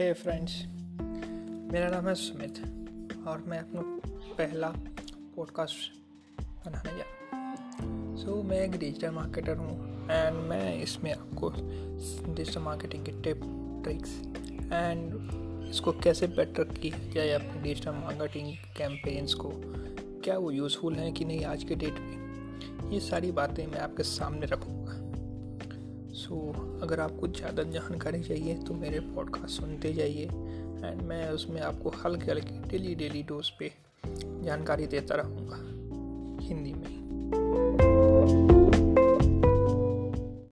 हे friends मेरा नाम है सुमित और मैं अपना पहला पॉडकास्ट बनाने जा सो so, मैं एक डिजिटल मार्केटर हूँ एंड मैं इसमें आपको डिजिटल मार्केटिंग के टिप ट्रिक्स एंड इसको कैसे बेटर किया जाए अपने डिजिटल मार्केटिंग कैंपेन्स को। क्या वो यूज़फुल हैं कि नहीं आज के डेट में ये सारी बातें मैं आपके सामने रखूँगा। सो so, अगर आपको ज़्यादा जानकारी चाहिए तो मेरे पॉडकास्ट सुनते जाइए। एंड मैं उसमें आपको हल्के हल्के डेली डेली डोज पे जानकारी देता रहूँगा। हिंदी में।